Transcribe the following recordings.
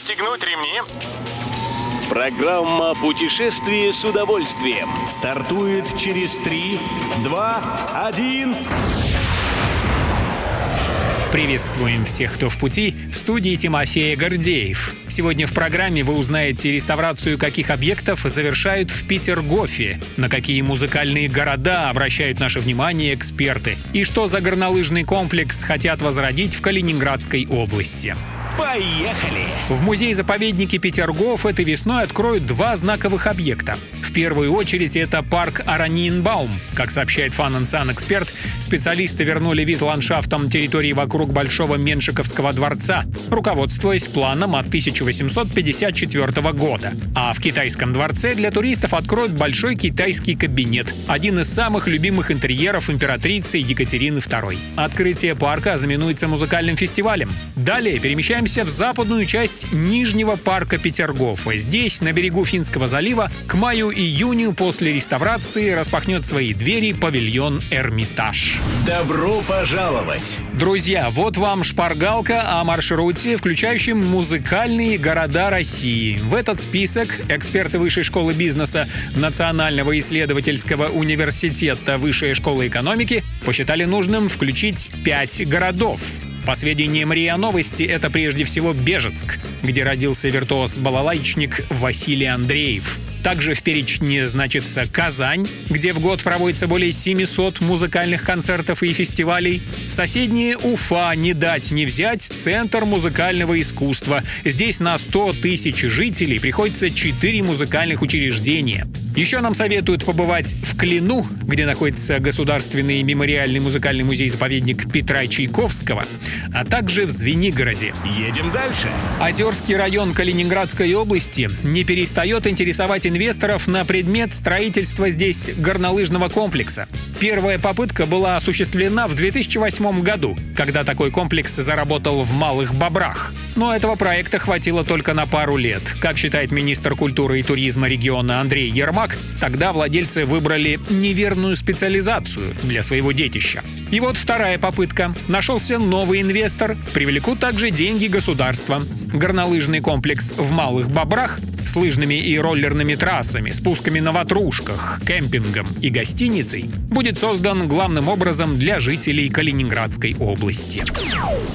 Пристегнуть ремни. Программа «Путешествие с удовольствием». Стартует через 3, 2, 1. Приветствуем всех, кто в пути. В студии Тимофея Гордеев. Сегодня в программе вы узнаете реставрацию каких объектов завершают в Петергофе, на какие музыкальные города обращают наше внимание эксперты и что за горнолыжный комплекс хотят возродить в Калининградской области. Поехали! В музее-заповеднике Петергоф этой весной откроют два знаковых объекта. В первую очередь это парк Аранинбаум. Как сообщает Фан Сан Эксперт, специалисты вернули вид ландшафтам территории вокруг Большого Меншиковского дворца, руководствуясь планом от 1854 года. А в китайском дворце для туристов откроют большой китайский кабинет, один из самых любимых интерьеров императрицы Екатерины II. Открытие парка ознаменуется музыкальным фестивалем. Далее перемещаемся в западную часть Нижнего парка Петергофа. Здесь, на берегу Финского залива, к маю-июню после реставрации распахнет свои двери павильон «Эрмитаж». Добро пожаловать! Друзья, вот вам шпаргалка о маршруте, включающем музыкальные города России. В этот список эксперты Высшей школы бизнеса Национального исследовательского университета Высшей школы экономики посчитали нужным включить пять городов. По сведениям РИА Новости, это прежде всего Бежецк, где родился виртуоз-балалайчник Василий Андреев. Также в перечне значится Казань, где в год проводится более 700 музыкальных концертов и фестивалей. Соседние Уфа, не дать не взять, центр музыкального искусства. Здесь на 100 тысяч жителей приходится 4 музыкальных учреждения. Еще нам советуют побывать в Клину, где находится Государственный мемориальный музыкальный музей-заповедник Петра Чайковского, а также в Звенигороде. Едем дальше. Озерский район Калининградской области не перестает интересовать инвесторов на предмет строительства здесь горнолыжного комплекса. Первая попытка была осуществлена в 2008 году, когда такой комплекс заработал в Малых Бобрах. Но этого проекта хватило только на пару лет. Как считает министр культуры и туризма региона Андрей Ермак, тогда владельцы выбрали неверную специализацию для своего детища. И вот вторая попытка. Нашелся новый инвестор. Привлекут также деньги государства. Горнолыжный комплекс в Малых Бобрах с лыжными и роллерными трассами, спусками на ватрушках, кемпингом и гостиницей будет создан главным образом для жителей Калининградской области.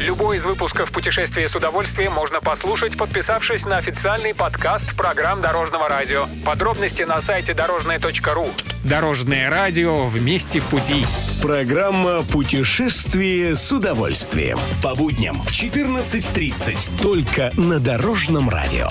Любой из выпусков «Путешествия с удовольствием» можно послушать, подписавшись на официальный подкаст программ Дорожного радио. Подробности на сайте дорожное.ру. Дорожное радио вместе в пути. Программа «Путешествие с удовольствием». По будням в 14.30. Только на Дорожном радио.